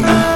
Mama.